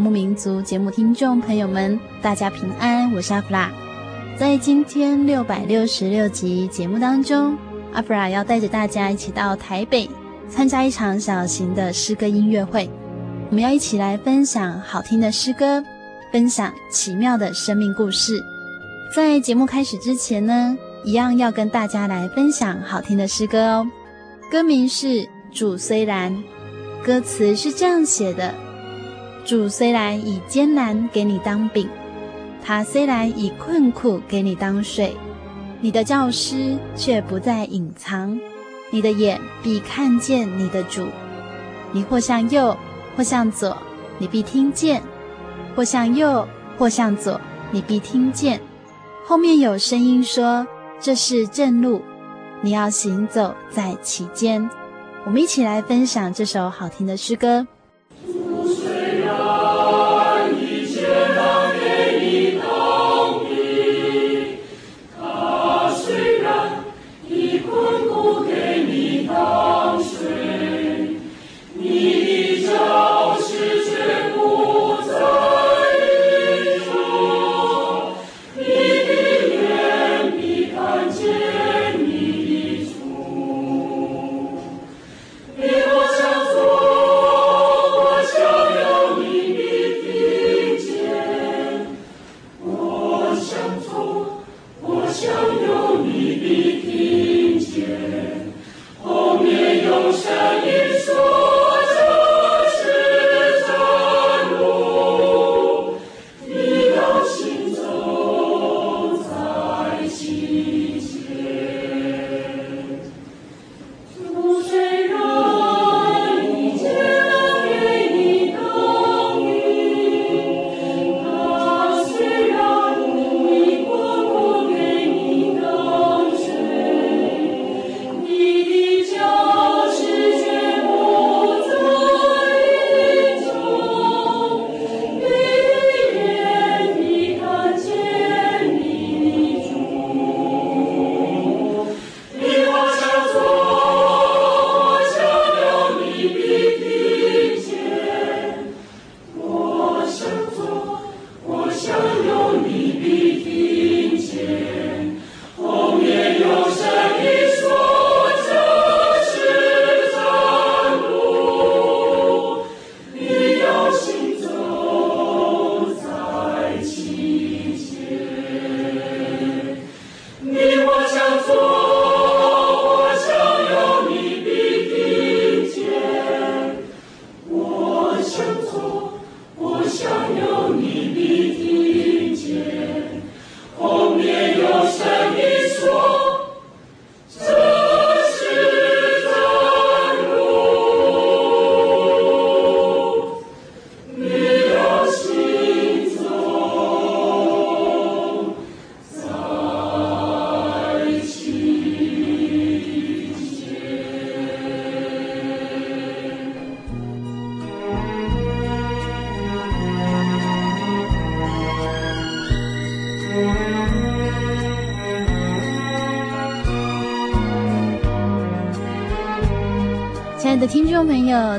游牧民族节目听众朋友们，大家平安，我是阿弗拉。在今天六百六十六集节目当中，阿弗拉要带着大家一起到台北参加一场小型的诗歌音乐会。我们要一起来分享好听的诗歌，分享奇妙的生命故事。在节目开始之前呢，一样要跟大家来分享好听的诗歌哦。歌名是《主虽然》。歌词是这样写的：主虽然以艰难给你当饼，他虽然以困苦给你当水，你的教师却不再隐藏，你的眼必看见你的主。你或向右，或向左，你必听见；或向右，或向左，你必听见。后面有声音说：“这是正路，你要行走在其间。”我们一起来分享这首好听的诗歌。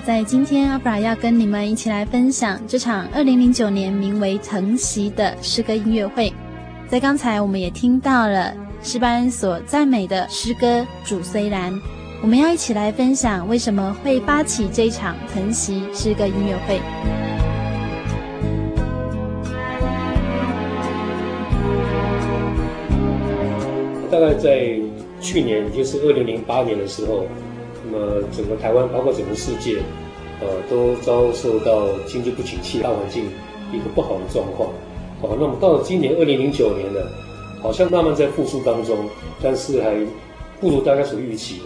在今天阿弗拉要跟你们一起来分享这场二零零九年名为《藤席》的诗歌音乐会。在刚才我们也听到了诗班所赞美的诗歌《主虽然》，我们要一起来分享为什么会发起这场《藤席》诗歌音乐会。大概在去年，也就是二零零八年的时候。那么整个台湾，包括整个世界，呃，都遭受到经济不景气、大环境一个不好的状况。哦，那么到了今年二零零九年呢，好像慢慢在复苏当中，但是还不如大家所预期的。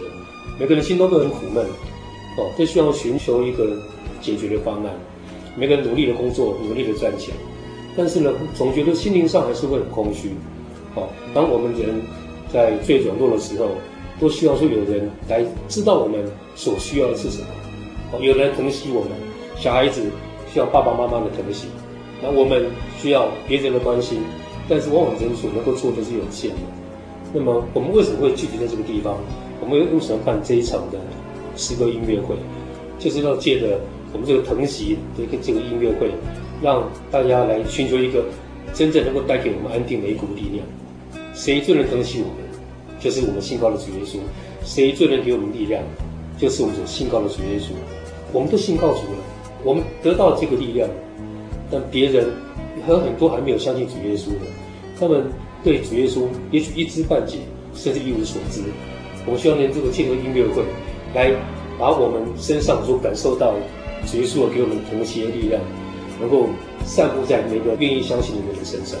每个人心中都很苦闷，哦，都需要寻求一个解决的方案。每个人努力的工作，努力的赚钱，但是呢，总觉得心灵上还是会很空虚。哦，当我们人在最软弱的时候。都需要说有人来知道我们所需要的是什么，有人疼惜我们，小孩子需要爸爸妈妈的疼惜，那我们需要别人的关心，但是往往人所能够做的是有限的。那么我们为什么会聚集在这个地方？我们为什么办这一场的诗歌音乐会？就是要借着我们这个疼惜的一个这个音乐会，让大家来寻求一个真正能够带给我们安定的一股力量。谁最能疼惜我们？就是我们信靠的主耶稣，谁最能给我们力量？就是我们所信靠的主耶稣。我们都信靠主了，我们得到这个力量，但别人还有很多还没有相信主耶稣的，他们对主耶稣也许一知半解，甚至一无所知。我们希望能这个借由音乐会，来把我们身上所感受到主耶稣给我们同心的力量，能够散布在每个愿意相信的人的身上。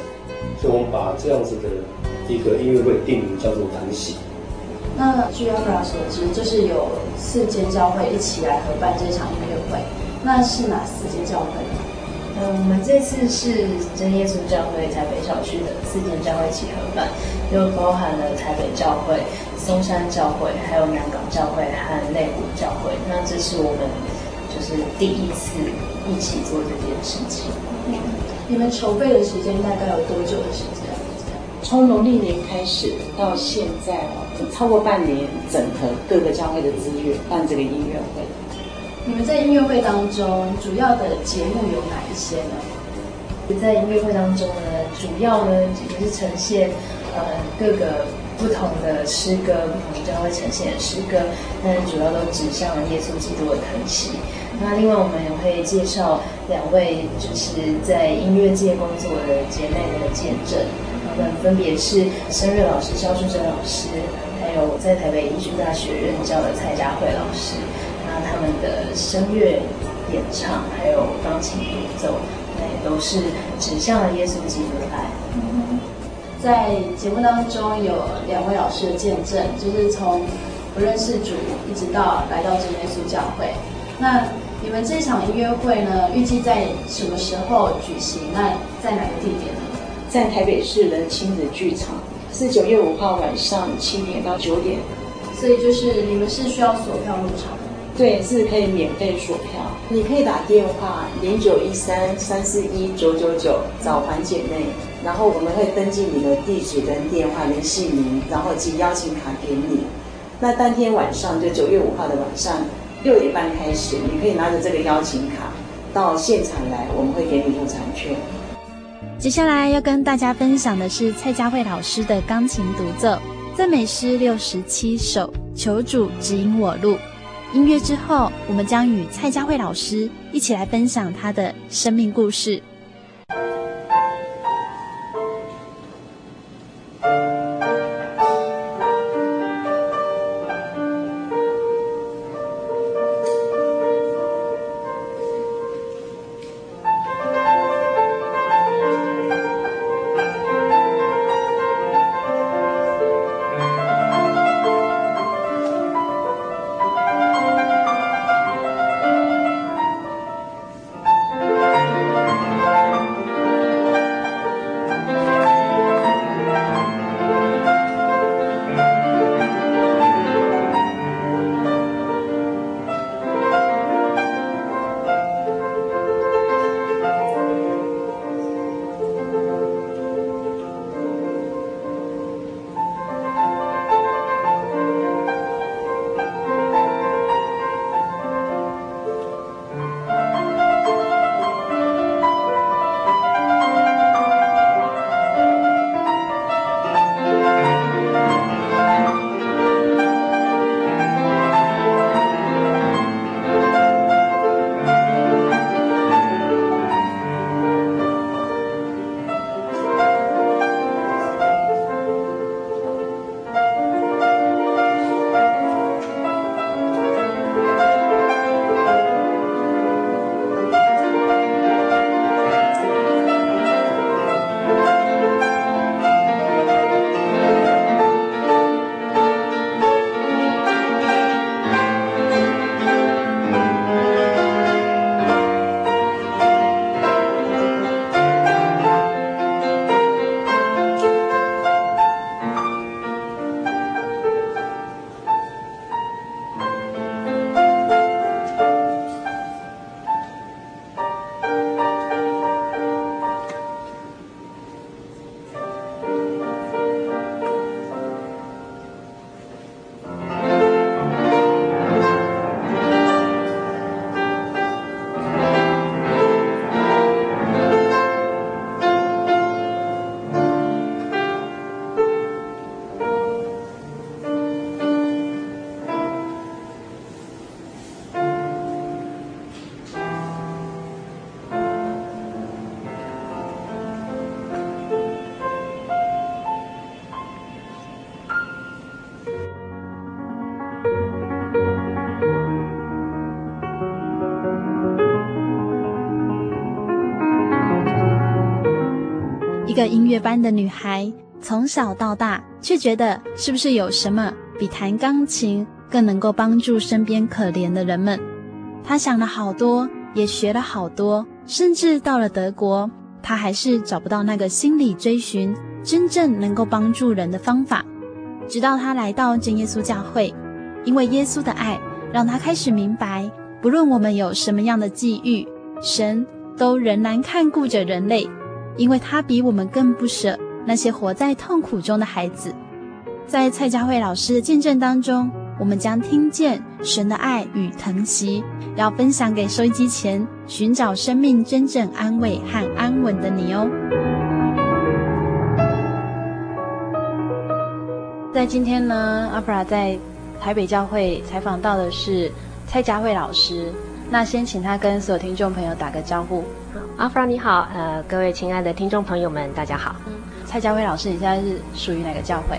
所以，我们把这样子的。一个音乐会定名叫做“疼惜”。那据阿弗拉所知，就是有四间教会一起来合办这场音乐会。那是哪四间教会呢？嗯，我们这次是真耶稣教会台北校区的四间教会一起合办，又包含了台北教会、松山教会、还有南港教会和内湖教会。那这是我们就是第一次一起做这件事情。嗯，你们筹备的时间大概有多久的时间？从农历年开始到现在哦，超过半年，整合各个教会的资源办这个音乐会。你们在音乐会当中主要的节目有哪一些呢？在音乐会当中呢，主要呢也是呈现呃各个不同的诗歌，不同的教会呈现的诗歌，但主要都指向了耶稣基督的疼惜。那另外我们也会介绍两位就是在音乐界工作的姐妹的见证。分别是声乐老师肖淑珍老师，还有在台北艺术大学任教的蔡佳慧老师。那他们的声乐演唱，还有钢琴演奏，那也都是指向了耶稣基督的爱。嗯，在节目当中有两位老师的见证，就是从不认识主一直到来到真耶稣教会。那你们这场音乐会呢，预计在什么时候举行？那在哪个地点呢？在台北市的亲子剧场，是九月五号晚上七点到九点，所以就是你们是需要锁票入场的。对，是可以免费锁票，你可以打电话零九一三三四一九九九找环姐妹，然后我们会登记你的地址跟电话跟姓名，然后寄邀请卡给你。那当天晚上就九月五号的晚上六点半开始，你可以拿着这个邀请卡到现场来，我们会给你入场券。接下来要跟大家分享的是蔡佳慧老师的钢琴独奏赞美诗六十七首，求主指引我路。音乐之后，我们将与蔡佳慧老师一起来分享她的生命故事。个音乐班的女孩，从小到大，却觉得是不是有什么比弹钢琴更能够帮助身边可怜的人们？她想了好多，也学了好多，甚至到了德国，她还是找不到那个心理追寻真正能够帮助人的方法。直到她来到真耶稣教会，因为耶稣的爱，让她开始明白，不论我们有什么样的际遇，神都仍然看顾着人类，因为他比我们更不舍那些活在痛苦中的孩子。在蔡佳慧老师的见证当中，我们将听见神的爱与疼惜，要分享给收音机前寻找生命真正安慰和安稳的你哦。在今天呢，阿布拉在台北教会采访到的是蔡佳慧老师。那先请他跟所有听众朋友打个招呼。阿弗拉你好，呃，各位亲爱的听众朋友们，大家好。嗯，蔡家辉老师，你现在是属于哪个教会？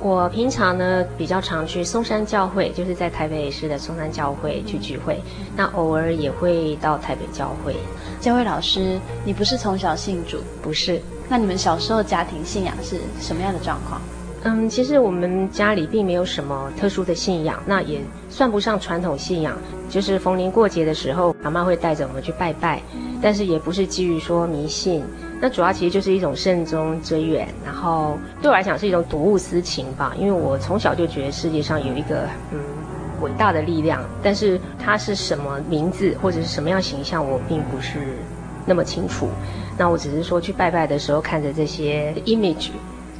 我平常呢比较常去松山教会，就是在台北市的松山教会去聚会。嗯、那偶尔也会到台北教会。佳慧老师，你不是从小信主？不是。那你们小时候家庭信仰是什么样的状况？嗯，其实我们家里并没有什么特殊的信仰，那也算不上传统信仰。就是逢年过节的时候，妈妈会带着我们去拜拜，但是也不是基于说迷信。那主要其实就是一种慎终追远，然后对我来讲是一种睹物思情吧。因为我从小就觉得世界上有一个嗯伟大的力量，但是它是什么名字或者是什么样形象，我并不是那么清楚。那我只是说去拜拜的时候，看着这些 image。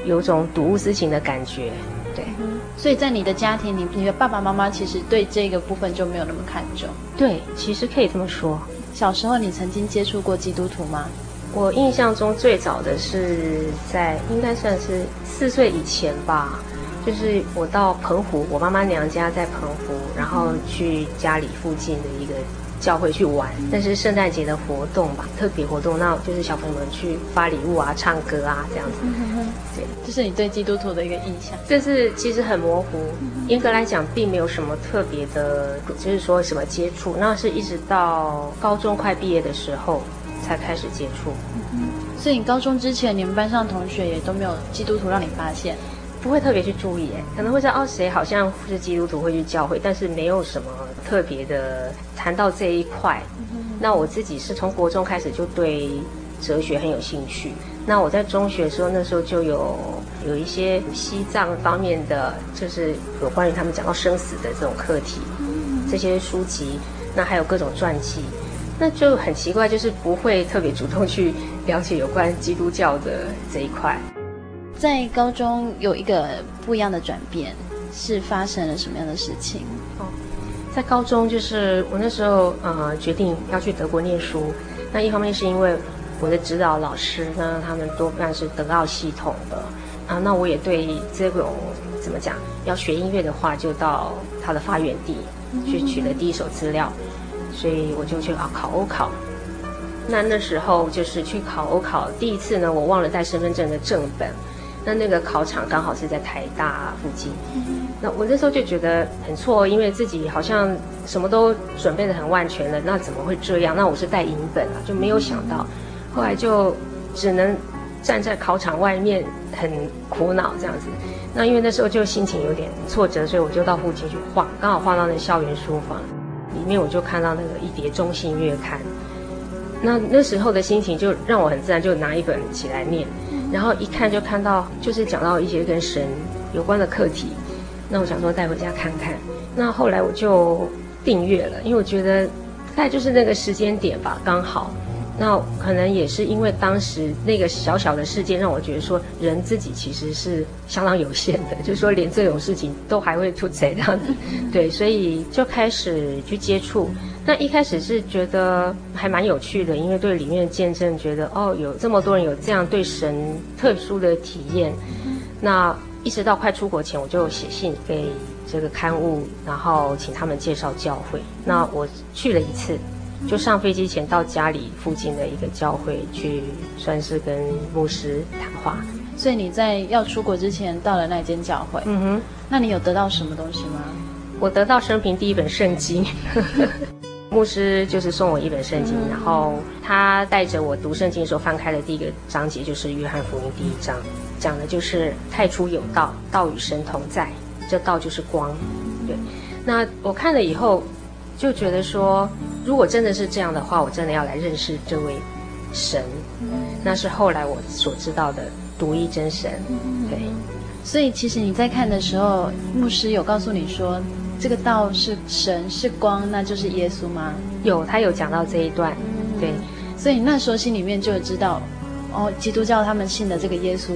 有种睹物思情的感觉，对。所以在你的家庭里，你的爸爸妈妈其实对这个部分就没有那么看重。对，其实可以这么说。小时候你曾经接触过基督徒吗？我印象中最早的是在应该算是四岁以前吧，就是我到澎湖，我妈妈娘家在澎湖，然后去家里附近的一个。教会去玩，但是圣诞节的活动吧，特别活动，那就是小朋友们去发礼物啊、唱歌啊这样子。对，这是你对基督徒的一个印象。这是其实很模糊，严格来讲，并没有什么特别的，就是说什么接触，那是一直到高中快毕业的时候才开始接触。所以你高中之前，你们班上同学也都没有基督徒让你发现？不会特别去注意，可能会知道哦，谁好像是基督徒会去教会，但是没有什么特别的。谈到这一块，那我自己是从国中开始就对哲学很有兴趣。那我在中学的时候，那时候就有有一些西藏方面的，就是有关于他们讲到生死的这种课题，这些书籍，那还有各种传记，那就很奇怪，就是不会特别主动去了解有关基督教的这一块。在高中有一个不一样的转变，是发生了什么样的事情？哦。在高中，就是我那时候呃决定要去德国念书。那一方面是因为我的指导老师呢，他们多半是德奥系统的啊。那我也对这种怎么讲，要学音乐的话，就到他的发源地去取了第一手资料，所以我就去啊考欧考。那那时候就是去考欧考，第一次呢，我忘了带身份证的正本。那那个考场刚好是在台大附近，那我那时候就觉得很错，因为自己好像什么都准备的很万全了，那怎么会这样？那我是带银本啊，就没有想到，后来就只能站在考场外面，很苦恼这样子。那因为那时候就心情有点挫折，所以我就到附近去晃，刚好晃到那校园书房里面，我就看到那个一叠中信月刊。那那时候的心情就让我很自然就拿一本起来念。然后一看就看到，就是讲到一些跟神有关的课题，那我想说带回家看看。那后来我就订阅了，因为我觉得大概就是那个时间点吧，刚好。那可能也是因为当时那个小小的事件，让我觉得说人自己其实是相当有限的，就是说连这种事情都还会出贼这样子，对，所以就开始去接触。那一开始是觉得还蛮有趣的，因为对里面的见证，觉得哦，有这么多人有这样对神特殊的体验。那一直到快出国前，我就写信给这个刊物，然后请他们介绍教会。那我去了一次，就上飞机前到家里附近的一个教会去，算是跟牧师谈话。所以你在要出国之前到了那间教会，嗯哼，那你有得到什么东西吗？我得到生平第一本圣经。牧师就是送我一本圣经，然后他带着我读圣经的时候，翻开的第一个章节就是《约翰福音》第一章，讲的就是太初有道，道与神同在，这道就是光。对，那我看了以后就觉得说，如果真的是这样的话，我真的要来认识这位神。那是后来我所知道的独一真神。对，所以其实你在看的时候，牧师有告诉你说。这个道是神是光，那就是耶稣吗？有，他有讲到这一段，对，所以那时候心里面就知道，哦，基督教他们信的这个耶稣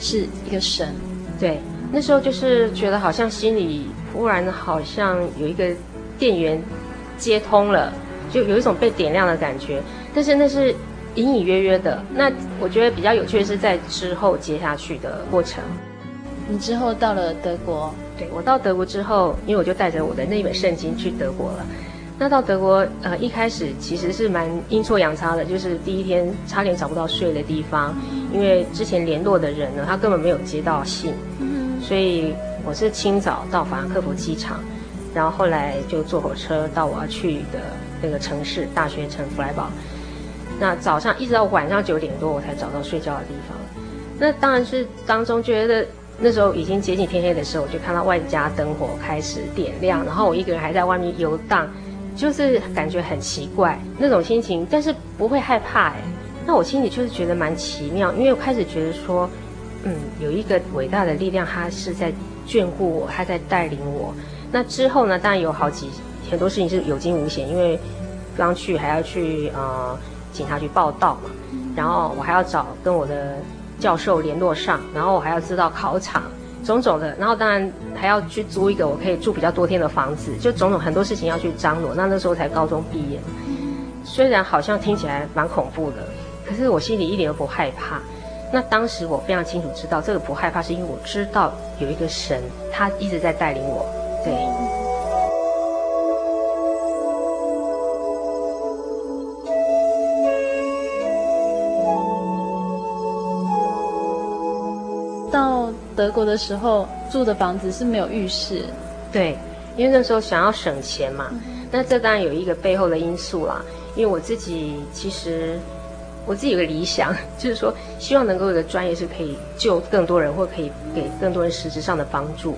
是一个神，对，那时候就是觉得好像心里忽然好像有一个电源接通了，就有一种被点亮的感觉，但是那是隐隐约约的。那我觉得比较有趣的是在之后接下去的过程。你之后到了德国。对，我到德国之后，因为我就带着我的那一本圣经去德国了。那到德国，呃，一开始其实是蛮阴错阳差的，就是第一天差点找不到睡的地方，因为之前联络的人呢，他根本没有接到信，所以我是清早到法兰克福机场，然后后来就坐火车到我要去的那个城市大学城弗莱堡。那早上一直到晚上九点多，我才找到睡觉的地方。那当然是当中觉得。那时候已经接近天黑的时候，我就看到万家灯火开始点亮，然后我一个人还在外面游荡，就是感觉很奇怪那种心情，但是不会害怕哎。那我心里就是觉得蛮奇妙，因为我开始觉得说，嗯，有一个伟大的力量，它是在眷顾我，它在带领我。那之后呢，当然有好几很多事情是有惊无险，因为刚去还要去呃警察局报到嘛，然后我还要找跟我的。教授联络上，然后我还要知道考场，种种的，然后当然还要去租一个我可以住比较多天的房子，就种种很多事情要去张罗。那那时候才高中毕业，虽然好像听起来蛮恐怖的，可是我心里一点都不害怕。那当时我非常清楚知道，这个不害怕是因为我知道有一个神，他一直在带领我。对。到德国的时候住的房子是没有浴室，对，因为那时候想要省钱嘛。那这当然有一个背后的因素啦。因为我自己其实我自己有个理想，就是说希望能够有个专业是可以救更多人，或可以给更多人实质上的帮助。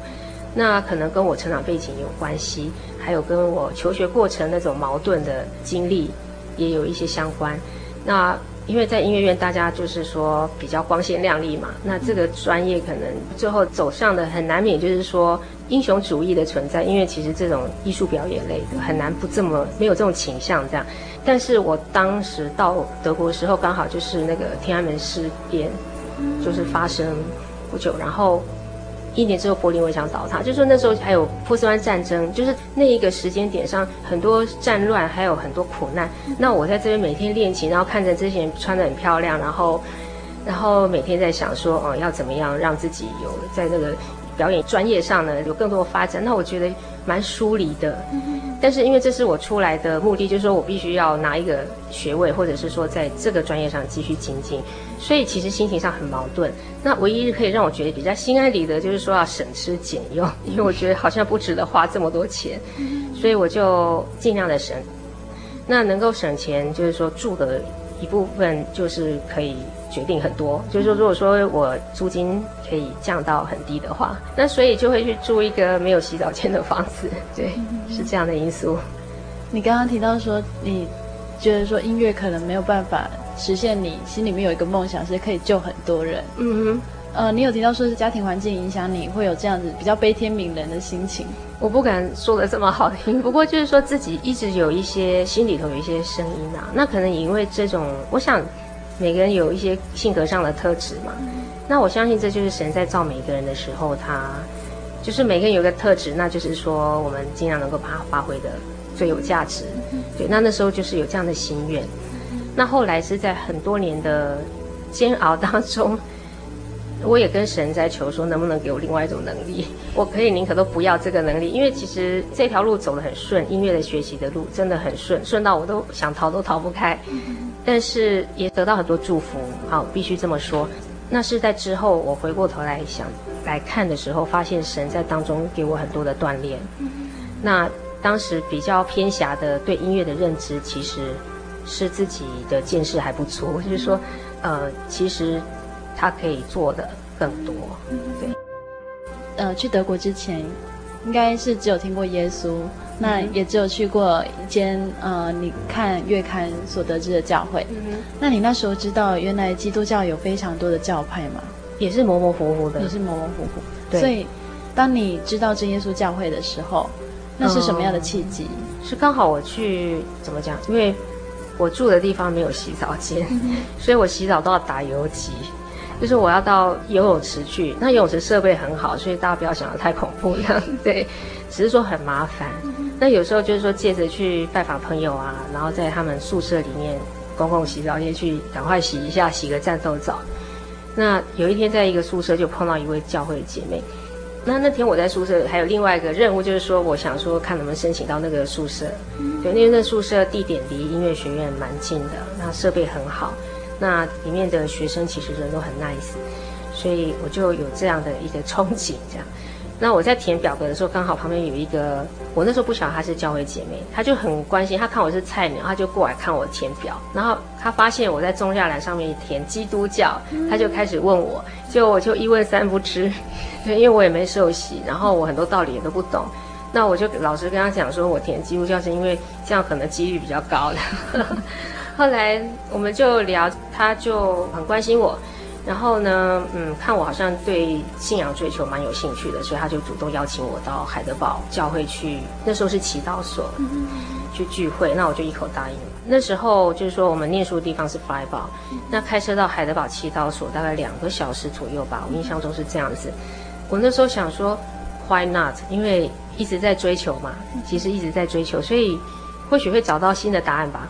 那可能跟我成长背景有关系，还有跟我求学过程那种矛盾的经历也有一些相关。那因为在音乐院，大家就是说比较光鲜亮丽嘛，那这个专业可能最后走向的很难免就是说英雄主义的存在，因为其实这种艺术表演类的很难不这么没有这种倾向这样。但是我当时到德国的时候，刚好就是那个天安门事变，就是发生不久，然后。一年之后，柏林围墙倒塌，就是说那时候还有波斯湾战争，就是那一个时间点上很多战乱，还有很多苦难。那我在这边每天练琴，然后看着这些人穿得很漂亮，然后，然后每天在想说，哦，要怎么样让自己有在那个表演专业上呢有更多的发展？那我觉得蛮疏离的。但是因为这是我出来的目的，就是说我必须要拿一个学位，或者是说在这个专业上继续精进。所以其实心情上很矛盾。那唯一可以让我觉得比较心安理得，就是说要省吃俭用，因为我觉得好像不值得花这么多钱，所以我就尽量的省。那能够省钱，就是说住的一部分就是可以决定很多。就是说，如果说我租金可以降到很低的话，那所以就会去住一个没有洗澡间的房子。对，是这样的因素。你刚刚提到说，你觉得说音乐可能没有办法。实现你心里面有一个梦想，是可以救很多人。嗯哼，呃，你有提到说是家庭环境影响你会有这样子比较悲天悯人的心情。我不敢说得这么好听，不过就是说自己一直有一些心里头有一些声音啊。那可能也因为这种，我想每个人有一些性格上的特质嘛。嗯、那我相信这就是神在造每个人的时候，他就是每个人有一个特质，那就是说我们尽量能够把它发挥的最有价值。嗯、对，那那时候就是有这样的心愿。那后来是在很多年的煎熬当中，我也跟神在求说，能不能给我另外一种能力？我可以宁可都不要这个能力，因为其实这条路走得很顺，音乐的学习的路真的很顺，顺到我都想逃都逃不开。但是也得到很多祝福，好，必须这么说。那是在之后，我回过头来想来看的时候，发现神在当中给我很多的锻炼。那。当时比较偏狭的对音乐的认知，其实是自己的见识还不足，就是说，呃，其实他可以做的更多。对，呃，去德国之前，应该是只有听过耶稣，那也只有去过一间呃，你看月刊所得知的教会。嗯，那你那时候知道原来基督教有非常多的教派吗？也是模模糊糊的，也是模模糊糊。对，所以当你知道真耶稣教会的时候。那是什么样的契机？嗯，是刚好我去怎么讲？因为我住的地方没有洗澡间，所以我洗澡都要打游击，就是我要到游泳池去。那游泳池设备很好，所以大家不要想得太恐怖这样。对，只是说很麻烦。那有时候就是说借着去拜访朋友啊，然后在他们宿舍里面公共洗澡间去赶快洗一下，洗个战斗澡。那有一天在一个宿舍就碰到一位教会姐妹。那那天我在宿舍，还有另外一个任务，就是说，我想说看能不能申请到那个宿舍。对，因为那宿舍地点离音乐学院蛮近的，那设备很好，那里面的学生其实人都很 nice，所以我就有这样的一个憧憬，这样。那我在填表格的时候，刚好旁边有一个，我那时候不晓得她是教会姐妹，她就很关心，她看我是菜鸟，她就过来看我填表，然后她发现我在中下栏上面填基督教，她就开始问我，就我就一问三不知，对，因为我也没受洗，然后我很多道理也都不懂，那我就老实跟她讲说，我填基督教是因为这样可能几率比较高的，后来我们就聊，她就很关心我。然后呢，嗯，看我好像对信仰追求蛮有兴趣的，所以他就主动邀请我到海德堡教会去。那时候是祈祷所，嗯，去聚会，那我就一口答应了。那时候就是说我们念书的地方是弗莱堡，那开车到海德堡祈祷所大概两个小时左右吧，我印象中是这样子。我那时候想说，Why not？因为一直在追求嘛，其实一直在追求，所以或许会找到新的答案吧。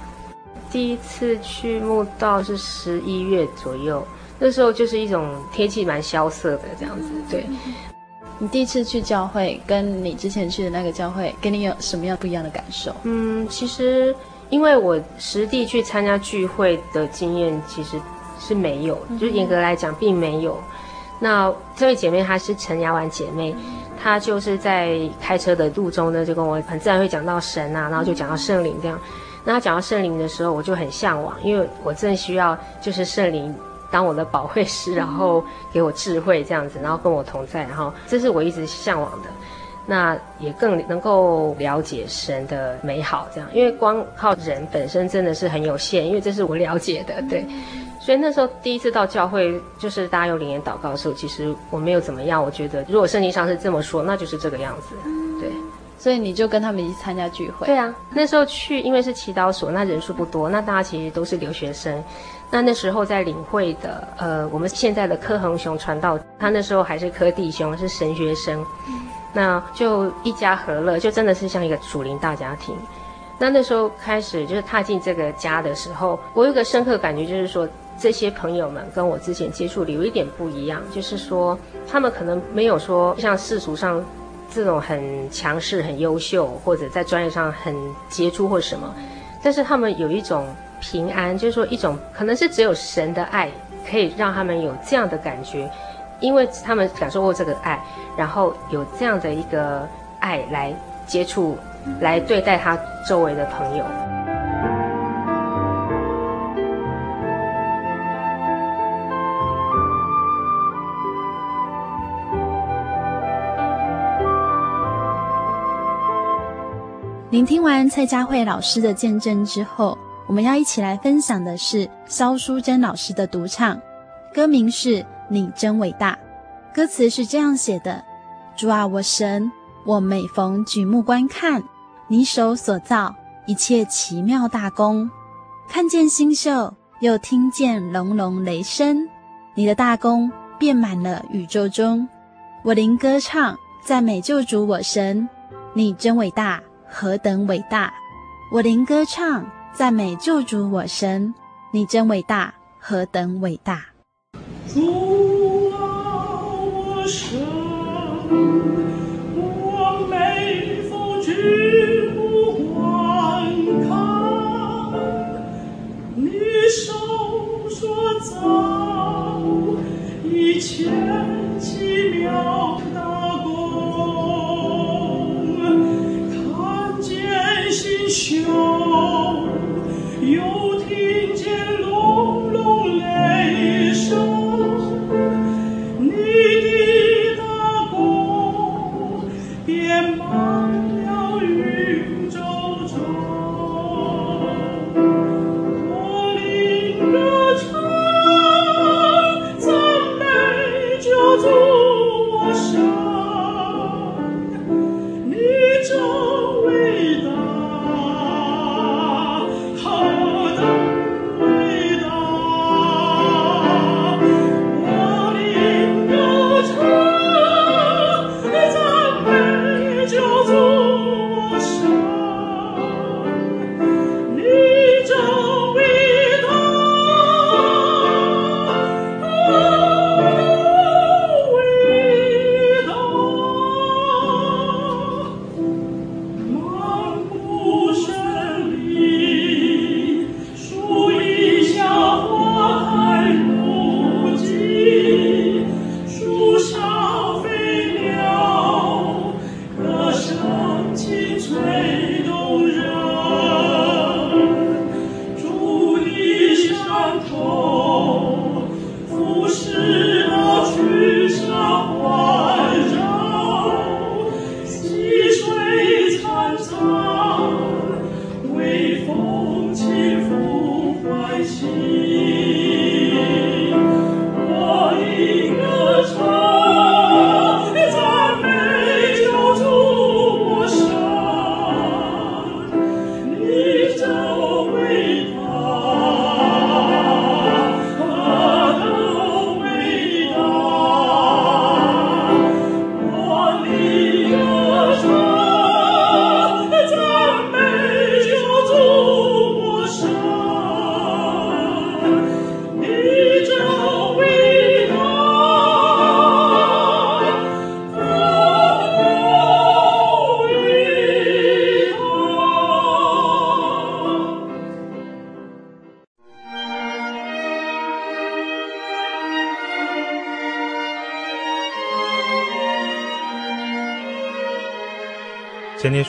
第一次去墓道是十一月左右。那时候就是一种天气蛮萧瑟的这样子，对。你第一次去教会，跟你之前去的那个教会，跟你有什么样不一样的感受？嗯，其实因为我实地去参加聚会的经验其实是没有，就严格来讲并没有。那这位姐妹她是陈雅婉姐妹，她就是在开车的路中呢，就跟我很自然会讲到神啊，然后就讲到圣灵这样。那她讲到圣灵的时候，我就很向往，因为我正需要就是圣灵。当我的保惠师，然后给我智慧这样子，然后跟我同在，然后这是我一直向往的。那也更能够了解神的美好，这样，因为光靠人本身真的是很有限，因为这是我了解的，对。所以那时候第一次到教会，就是大家有灵言祷告的时候，其实我没有怎么样。我觉得如果圣经上是这么说，那就是这个样子，对。所以你就跟他们一起参加聚会？对啊，那时候去，因为是祈祷所，那人数不多，那大家其实都是留学生。那那时候在领会的，呃，我们现在的柯恒雄传道，他那时候还是柯弟兄，是神学生，那就一家和乐，就真的是像一个属灵大家庭。那那时候开始就是踏进这个家的时候，我有个深刻感觉，就是说这些朋友们跟我之前接触的有一点不一样，就是说他们可能没有说像世俗上这种很强势、很优秀，或者在专业上很杰出或什么，但是他们有一种。平安，就是说一种可能是只有神的爱可以让他们有这样的感觉，因为他们感受过这个爱，然后有这样的一个爱来接触，来对待他周围的朋友。聆听完蔡佳慧老师的见证之后。我们要一起来分享的是萧淑珍老师的独唱，歌名是《你真伟大》，歌词是这样写的：主啊，我神，我每逢举目观看你手所造一切奇妙大功，看见星宿，又听见隆隆雷声，你的大功遍满了宇宙中。我灵歌唱，赞美救主我神，你真伟大，何等伟大！我灵歌唱。赞美救主我神，你真伟大，何等伟大！主啊，我神，我每逢举目观看，你手所造一切奇妙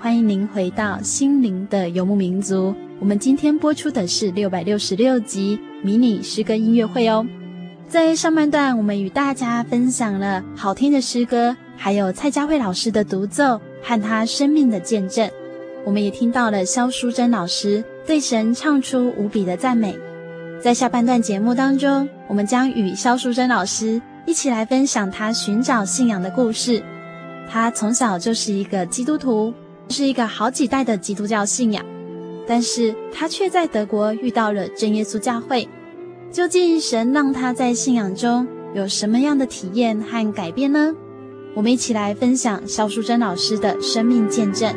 欢迎您回到心灵的游牧民族。我们今天播出的是六百六十六集迷你诗歌音乐会哦。在上半段，我们与大家分享了好听的诗歌，还有蔡佳慧老师的独奏和他生命的见证。我们也听到了萧淑珍老师对神唱出无比的赞美。在下半段节目当中，我们将与萧淑珍老师一起来分享他寻找信仰的故事。他从小就是一个基督徒，是一个好几代的基督教信仰，但是他却在德国遇到了真耶稣教会。究竟神让他在信仰中有什么样的体验和改变呢？我们一起来分享肖淑珍老师的生命见证。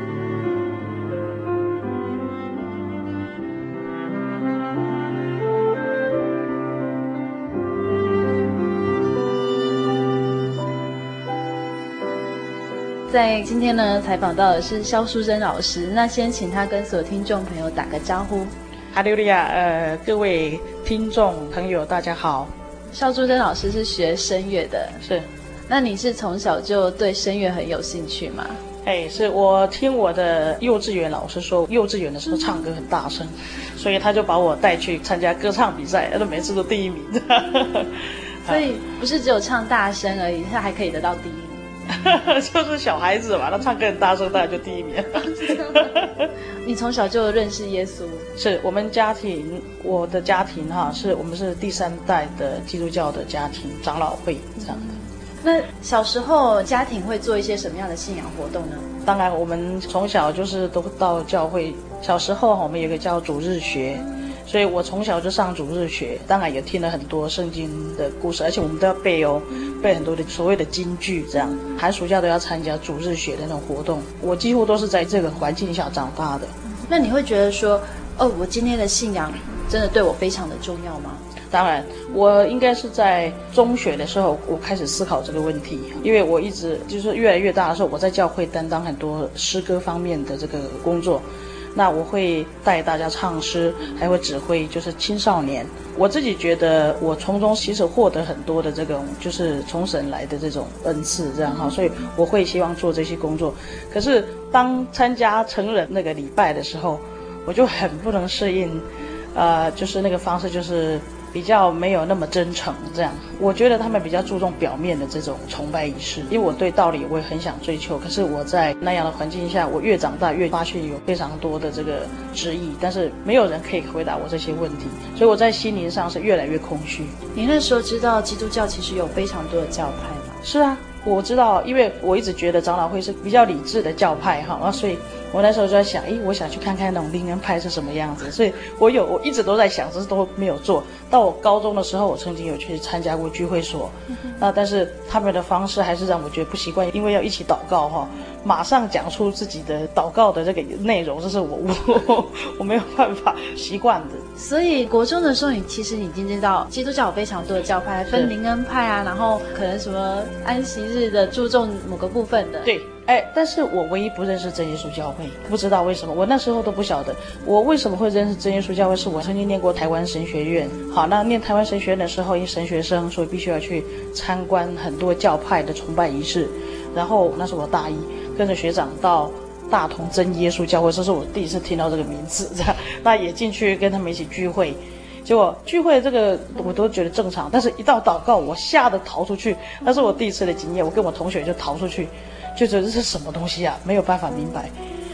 在今天呢，采访到的是肖淑珍老师。那先请他跟所有听众朋友打个招呼。哈利利亚，呃，各位听众朋友，大家好。肖淑珍老师是学声乐的，是。那你是从小就对声乐很有兴趣吗？哎，是我听我的幼稚园老师说，幼稚园的时候唱歌很大声，所以他就把我带去参加歌唱比赛，他每次都第一名。所以不是只有唱大声而已，他还可以得到第一名。就是小孩子嘛，他唱歌很大声，大概就第一名。你从小就认识耶稣？是我们家庭，我的家庭哈，是我们是第三代的基督教的家庭，长老会这样的。那小时候家庭会做一些什么样的信仰活动呢？当然，我们从小就是都到教会。小时候我们有个叫主日学。所以我从小就上主日学，当然也听了很多圣经的故事，而且我们都要背哦，背很多的所谓的金句，这样寒暑假都要参加主日学的那种活动。我几乎都是在这个环境下长大的。那你会觉得说，哦，我今天的信仰真的对我非常的重要吗？当然，我应该是在中学的时候，我开始思考这个问题，因为我一直就是越来越大的时候，我在教会担当很多诗歌方面的这个工作。那我会带大家唱诗，还会指挥，就是青少年。我自己觉得，我从中其实获得很多的这种，就是从神来的这种恩赐，这样哈。所以我会希望做这些工作。可是当参加成人那个礼拜的时候，我就很不能适应，呃，就是那个方式就是。比较没有那么真诚，这样，我觉得他们比较注重表面的这种崇拜仪式。因为我对道理我也很想追求，可是我在那样的环境下，我越长大越发现有非常多的这个质疑，但是没有人可以回答我这些问题，所以我在心灵上是越来越空虚。你那时候知道基督教其实有非常多的教派吗？是啊，我知道，因为我一直觉得长老会是比较理智的教派哈，啊，所以。我那时候就在想，诶，我想去看看那种灵恩派是什么样子，所以我有，我一直都在想，只是都没有做。到我高中的时候，我曾经有去参加过聚会所，那但是他们的方式还是让我觉得不习惯，因为要一起祷告哈，马上讲出自己的祷告的这个内容，这是我我 我没有办法习惯的。所以国中的时候，你其实已经知道基督教有非常多的教派，分灵恩派啊，然后可能什么安息日的注重某个部分的，对。哎，但是我唯一不认识真耶稣教会，不知道为什么，我那时候都不晓得，我为什么会认识真耶稣教会，是我曾经念过台湾神学院。好，那念台湾神学院的时候，因神学生，所以必须要去参观很多教派的崇拜仪式。然后那是我大一，跟着学长到大同真耶稣教会，这是我第一次听到这个名字，这样，那也进去跟他们一起聚会。结果聚会这个我都觉得正常，但是一到祷告，我吓得逃出去。那是我第一次的经验，我跟我同学就逃出去。就觉得这是什么东西啊，没有办法明白。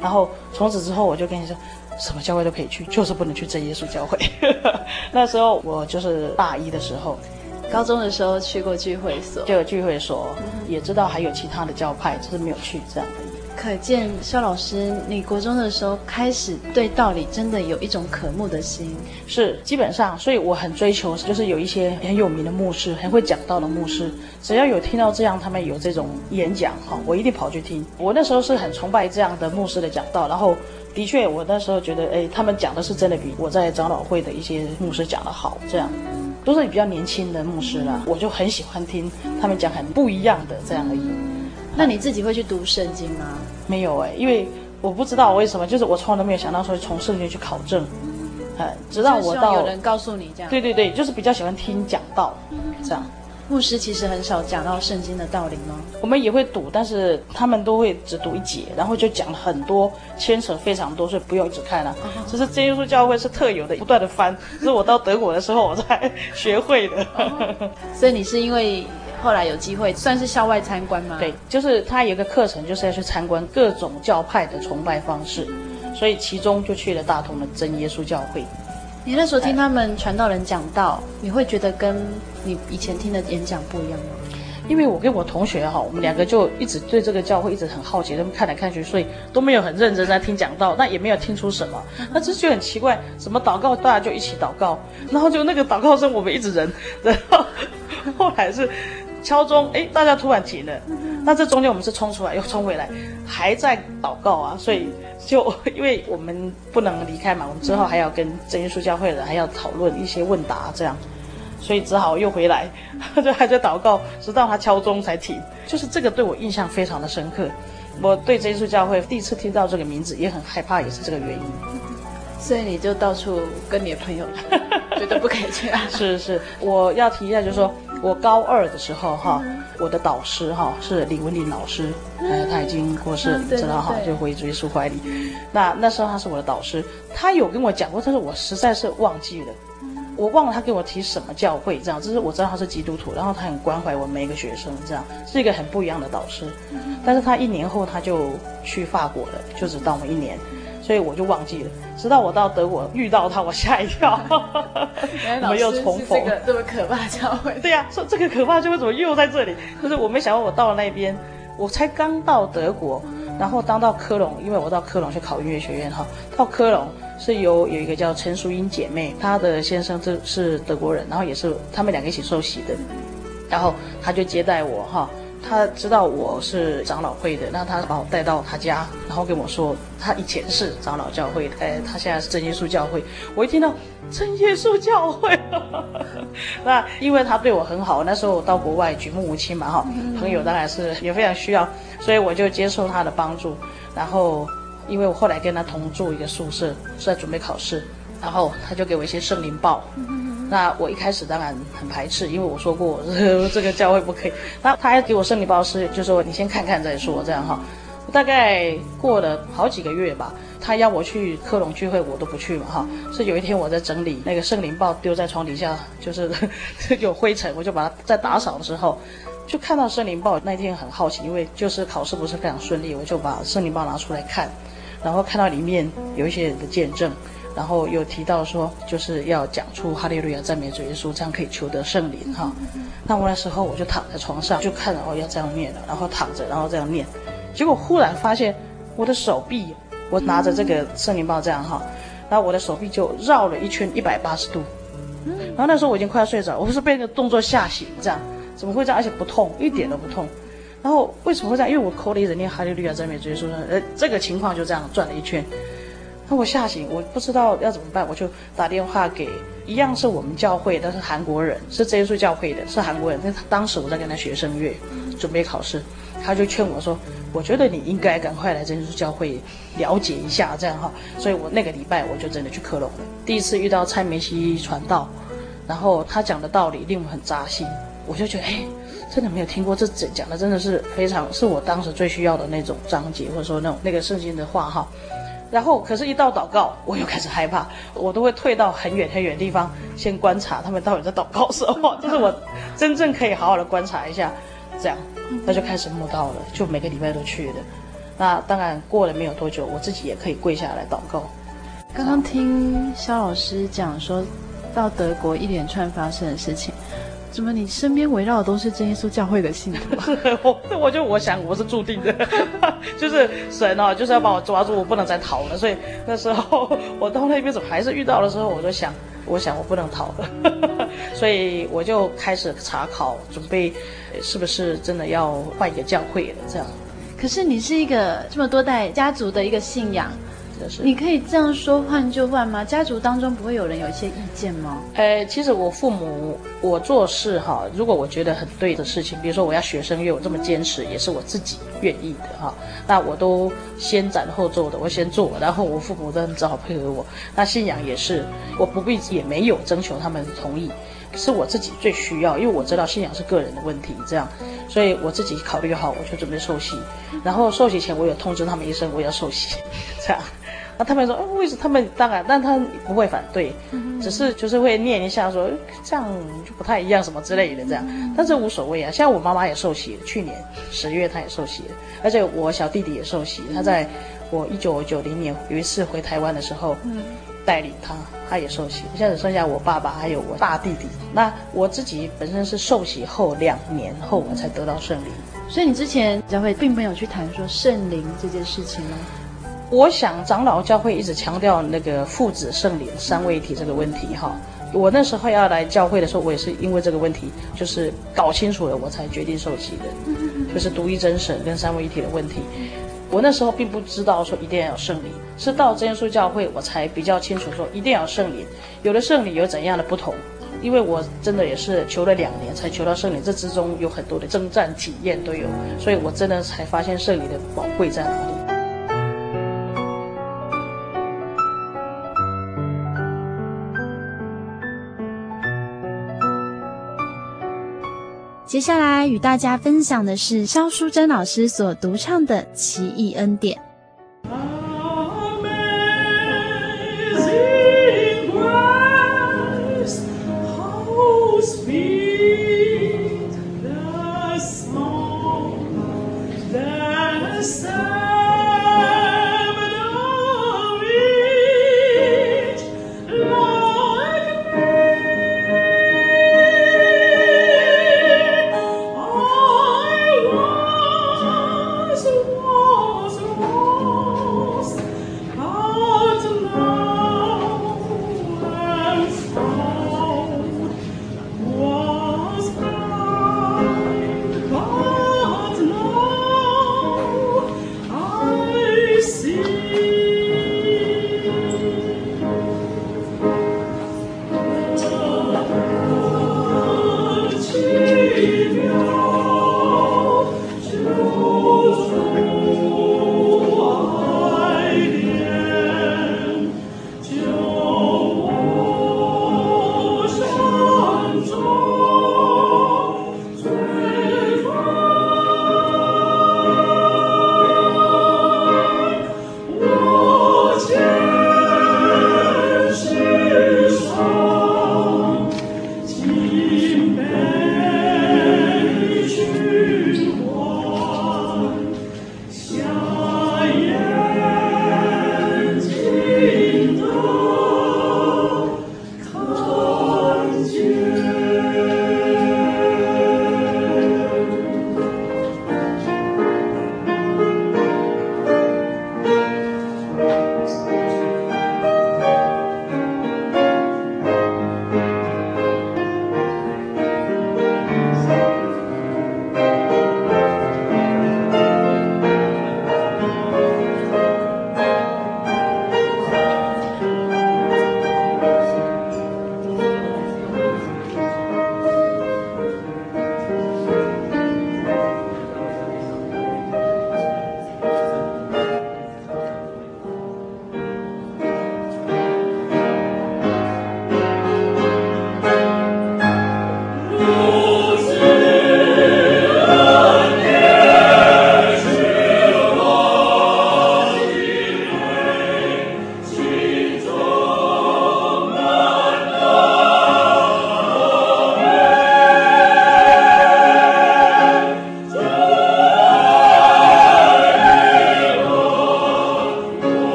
然后从此之后，我就跟你说，什么教会都可以去，就是不能去真耶稣教会。那时候我就是大一的时候，高中的时候去过聚会所，就有聚会所，也知道还有其他的教派，只是没有去这样的。可见肖老师，你国中的时候开始对道理真的有一种渴慕的心，是基本上，所以我很追求，就是有一些很有名的牧师，很会讲道的牧师，只要有听到这样，他们有这种演讲哈，我一定跑去听。我那时候是很崇拜这样的牧师的讲道，然后的确，我那时候觉得，哎，他们讲的是真的比我在长老会的一些牧师讲的好，这样都是比较年轻的牧师啦，我就很喜欢听他们讲很不一样的这样而已。那你自己会去读圣经吗？没有哎，因为我不知道为什么，就是我从来都没有想到说从圣经去考证，哎，直到我到有人告诉你这样。对对对，就是比较喜欢听讲道，这样。牧师其实很少讲到圣经的道理吗？我们也会读，但是他们都会只读一节，然后就讲了很多，牵扯非常多，所以不用一直看了。这是真耶稣教会是特有的，不断的翻，这 是我到德国的时候我才学会的。所以你是因为后来有机会算是校外参观吗？对，就是他有一个课程，就是要去参观各种教派的崇拜方式，所以其中就去了大同的真耶稣教会。你那时候听他们传道人讲道，你会觉得跟你以前听的演讲不一样吗？因为我跟我同学哈，我们两个就一直对这个教会一直很好奇，他们看来看去，所以都没有很认真在听讲道，那也没有听出什么。那这就很奇怪，什么祷告大家就一起祷告，然后就那个祷告声我们一直忍，然后后来是敲钟，哎，大家突然停了，那这中间我们是冲出来又冲回来，还在祷告啊，所以。就 因为我们不能离开嘛，我们之后还要跟真耶稣教会的人还要讨论一些问答，这样，所以只好又回来，就还在祷告，直到他敲钟才停。就是这个对我印象非常的深刻。我对真耶稣教会第一次听到这个名字也很害怕，也是这个原因。所以你就到处跟你的朋友 觉得不可以去啊？是是，我要提一下，就是说。我高二的时候，哈，我的导师哈是李文林老师，哎，他已经过世，你知道哈，就回追溯怀里。那那时候他是我的导师，他有跟我讲过，但是我实在是忘记了，我忘了他给我提什么教会这样。只是我知道他是基督徒，然后他很关怀我每一个学生，这样是一个很不一样的导师。但是他一年后他就去法国了，就只当我一年。所以我就忘记了，直到我到德国遇到他，我吓一跳。我们又重逢。这个这么可怕的教会。对呀、啊，说这个可怕教会怎么又在这里？可是我没想到，我到了那边，我才刚到德国，然后当到科隆，因为我到科隆去考音乐学院哈。到科隆是由有一个叫陈淑英姐妹，她的先生是德国人，然后也是他们两个一起受洗的，然后她就接待我哈。他知道我是长老会的，那他把我带到他家，然后跟我说，他以前是长老教会的，哎，他现在是真耶稣教会。我一听到真耶稣教会，那因为他对我很好，那时候我到国外举目无亲嘛，哈，朋友当然是也非常需要，所以我就接受他的帮助。然后，因为我后来跟他同住一个宿舍，是在准备考试，然后他就给我一些圣灵报。那我一开始当然很排斥，因为我说过 这个教会不可以。那他还给我圣灵报是，就说你先看看再说，这样哈。大概过了好几个月吧，他邀我去科隆聚会，我都不去嘛哈。是有一天我在整理那个圣灵报，丢在床底下，就是 有灰尘，我就把它在打扫的时候，就看到圣灵报。那天很好奇，因为就是考试不是非常顺利，我就把圣灵报拿出来看，然后看到里面有一些人的见证。然后有提到说，就是要讲出哈利路亚赞美主耶稣，这样可以求得圣灵哈。那我那时候我就躺在床上，就看哦要这样念了，然后躺着，然后这样念。结果忽然发现我的手臂，我拿着这个圣灵棒这样哈，然后我的手臂就绕了一圈一百八十度。然后那时候我已经快要睡着，我不是被那个动作吓醒，这样怎么会这样？而且不痛，一点都不痛。然后为什么会这样？因为我口里一直念哈利路亚赞美主耶稣，呃，这个情况就这样转了一圈。那我吓醒，我不知道要怎么办，我就打电话给一样是我们教会，但是韩国人，是真耶稣教会的，是韩国人。但是当时我在跟他学声乐，准备考试，他就劝我说：“我觉得你应该赶快来真耶稣教会了解一下，这样哈。”所以我那个礼拜我就真的去克隆了。第一次遇到蔡梅西传道，然后他讲的道理令我很扎心，我就觉得哎，真的没有听过这讲的，真的是非常是我当时最需要的那种章节，或者说那种那个圣经的话哈。然后，可是，一到祷告，我又开始害怕，我都会退到很远很远的地方，先观察他们到底在祷告什么，这是我真正可以好好的观察一下，这样，那就开始慕道了，就每个礼拜都去的。那当然过了没有多久，我自己也可以跪下来祷告。刚刚听肖老师讲说，到德国一连串发生的事情。怎么？你身边围绕的都是真耶稣教会的信徒？我，我就我想我是注定的，就是神哦，就是要把我抓住，我不能再逃了。所以那时候我到那边怎么还是遇到的时候，我就想，我想我不能逃了，所以我就开始查考，准备是不是真的要换一个教会了。这样。可是你是一个这么多代家族的一个信仰。你可以这样说换就换吗？家族当中不会有人有一些意见吗？呃，其实我父母，我做事哈，如果我觉得很对的事情，比如说我要学声乐，我这么坚持，也是我自己愿意的哈。那我都先斩后奏的，我先做，然后我父母都只好配合我。那信仰也是，我不必也没有征求他们同意。是我自己最需要，因为我知道信仰是个人的问题，这样，所以我自己考虑好，我就准备受洗。然后受洗前，我有通知他们一声，我要受洗，这样。那他们说，哦，为什么他们当然，但他不会反对，只是就是会念一下说，这样就不太一样什么之类的这样，但是无所谓啊。像我妈妈也受洗了，去年十月她也受洗了，而且我小弟弟也受洗，他在我一九九零年有一次回台湾的时候，带领他，他也受洗。现在只剩下我爸爸还有我大弟弟。那我自己本身是受洗后两年后我才得到圣灵，所以你之前教会并没有去谈说圣灵这件事情吗？我想长老教会一直强调那个父子圣灵三位一体这个问题哈。我那时候要来教会的时候，我也是因为这个问题，就是搞清楚了，我才决定受洗的，就是独一真神跟三位一体的问题。我那时候并不知道说一定要有圣灵，是到真耶稣教会我才比较清楚说一定要有圣灵。有了圣灵有怎样的不同？因为我真的也是求了两年才求到圣灵，这之中有很多的征战体验都有，所以我真的才发现圣灵的宝贵在哪里。接下来与大家分享的是肖淑珍老师所独唱的《奇异恩典》。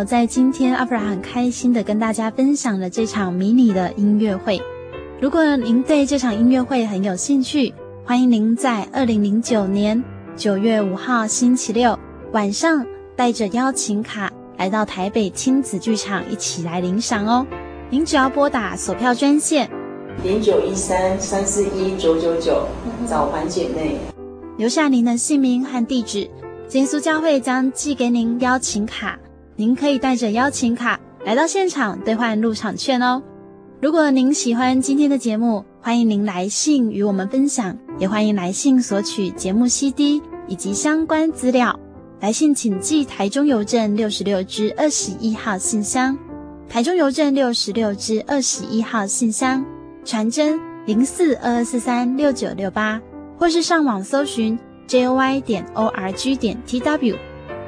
友，在今天阿弗拉很开心的跟大家分享了这场迷你的音乐会。如果您对这场音乐会很有兴趣，欢迎您在二零零九年九月五号星期六晚上带着邀请卡来到台北亲子剧场一起来领赏哦。您只要拨打索票专线零九一三三四一九九九找环姐妹，留下您的姓名和地址。耶稣教会将寄给您邀请卡，您可以带着邀请卡来到现场兑换入场券哦。如果您喜欢今天的节目，欢迎您来信与我们分享，也欢迎来信索取节目 CD 以及相关资料。来信请寄台中邮政六十六支二十一号信箱，台中邮政六十六支二十一号信箱，传真零四二二四三六九六八，或是上网搜寻。j o y 点 o r g 点 tw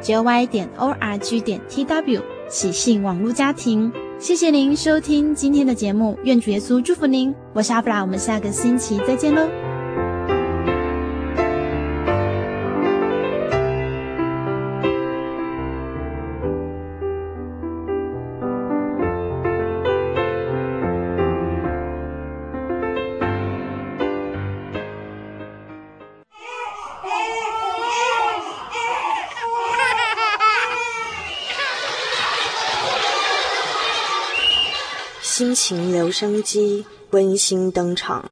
jy 点 o r g 点 t w，喜信网络家庭，谢谢您收听今天的节目，愿主耶稣祝福您，我是阿布拉，我们下个星期再见喽。情留声机温馨登场。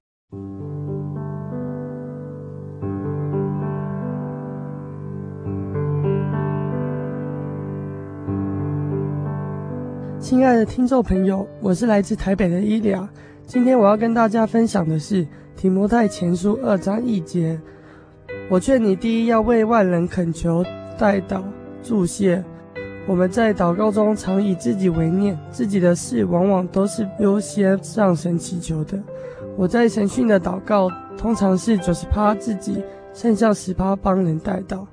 亲爱的听众朋友，我是来自台北的伊良。今天我要跟大家分享的是提摩太前书二章一节。我劝你第一要为万人恳求、代祷、祝谢。我们在祷告中常以自己为念，自己的事往往都是优先向神祈求的。我在神训的祷告通常是九十趴自己，剩下十趴帮人代祷。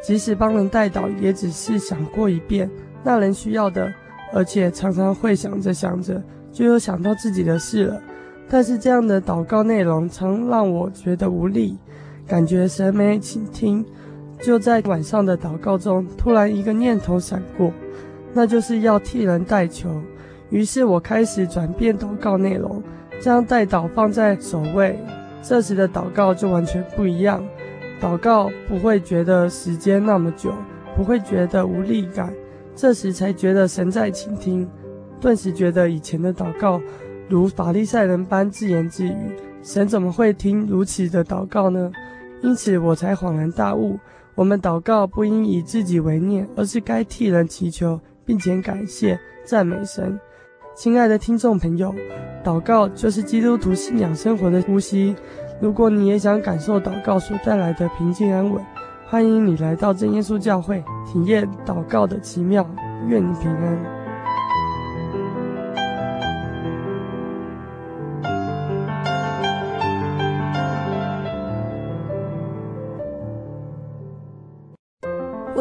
即使帮人代祷，也只是想过一遍那人需要的，而且常常会想着想着就又想到自己的事了。但是这样的祷告内容常让我觉得无力，感觉神没倾听。就在晚上的祷告中，突然一个念头闪过，那就是要替人代求。于是我开始转变祷告内容，将代祷放在首位。这时的祷告就完全不一样，祷告不会觉得时间那么久，不会觉得无力感。这时才觉得神在倾听，顿时觉得以前的祷告如法利赛人般自言自语，神怎么会听如此的祷告呢？因此我才恍然大悟。我们祷告不应以自己为念，而是该替人祈求，并且感谢赞美神。亲爱的听众朋友，祷告就是基督徒信仰生活的呼吸。如果你也想感受祷告所带来的平静安稳，欢迎你来到真耶稣教会，体验祷告的奇妙。愿你平安。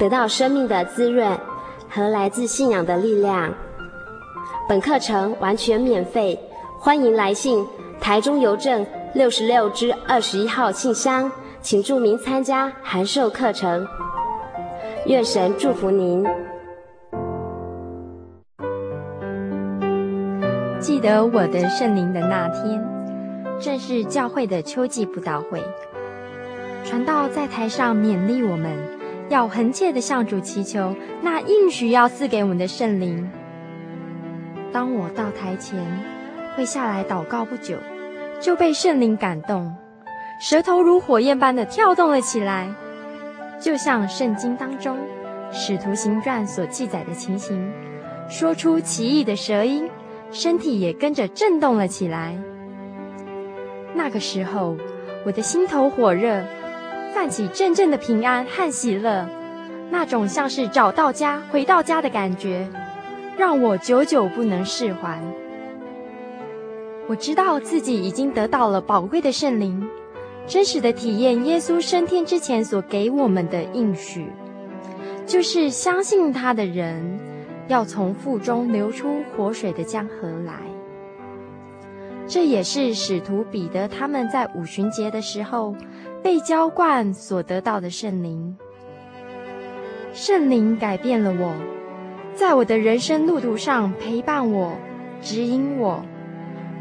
得到生命的滋润和来自信仰的力量。本课程完全免费，欢迎来信台中邮政六十六支二十一号信箱，请注明参加函授课程。愿神祝福您。记得我的圣灵的那天，正是教会的秋季布道会，传道在台上勉励我们。要恳切地向主祈求那应许要赐给我们的圣灵。当我到台前，跪下来祷告不久，就被圣灵感动，舌头如火焰般的跳动了起来，就像圣经当中《使徒行传》所记载的情形，说出奇异的舌音，身体也跟着震动了起来。那个时候，我的心头火热。泛起阵阵的平安和喜乐，那种像是找到家、回到家的感觉，让我久久不能释怀。我知道自己已经得到了宝贵的圣灵，真实的体验耶稣升天之前所给我们的应许，就是相信他的人要从腹中流出活水的江河来。这也是使徒彼得他们在五旬节的时候被浇灌所得到的圣灵。圣灵改变了我，在我的人生路途上陪伴我、指引我，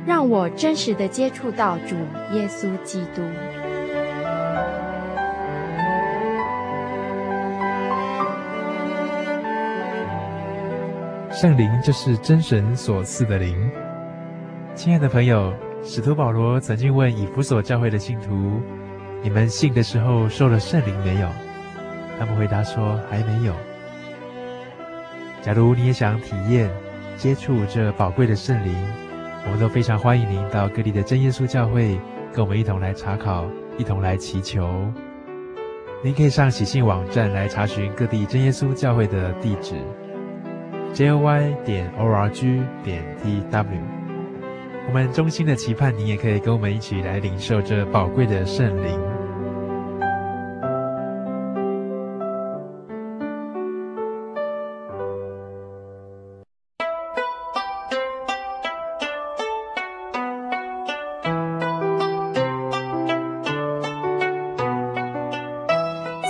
让我真实的接触到主耶稣基督。圣灵就是真神所赐的灵。亲爱的朋友，使徒保罗曾经问以弗所教会的信徒：“你们信的时候受了圣灵没有？”他们回答说：“还没有。”假如你也想体验、接触这宝贵的圣灵，我们都非常欢迎您到各地的真耶稣教会，跟我们一同来查考，一同来祈求。您可以上喜信网站来查询各地真耶稣教会的地址：jy 点 org 点 tw。我们衷心的期盼你也可以跟我们一起来领受这宝贵的圣灵。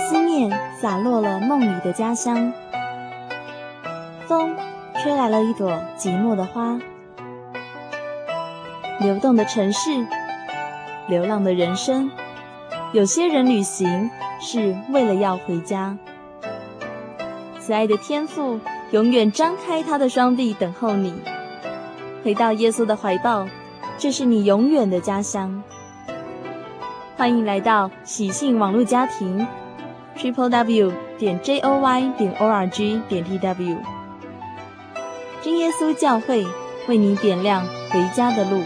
思念洒落了梦里的家乡，风吹来了一朵寂寞的花。流动的城市，流浪的人生。有些人旅行是为了要回家。慈爱的天父永远张开他的双臂等候你，回到耶稣的怀抱。这是你永远的家乡。欢迎来到喜信网络家庭，Triple W。点 j o y 点 o r g 点 t w，真耶稣教会为你点亮回家的路。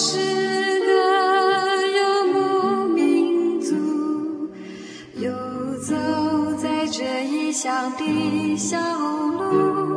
是的，游牧民族游走在这异乡的小路。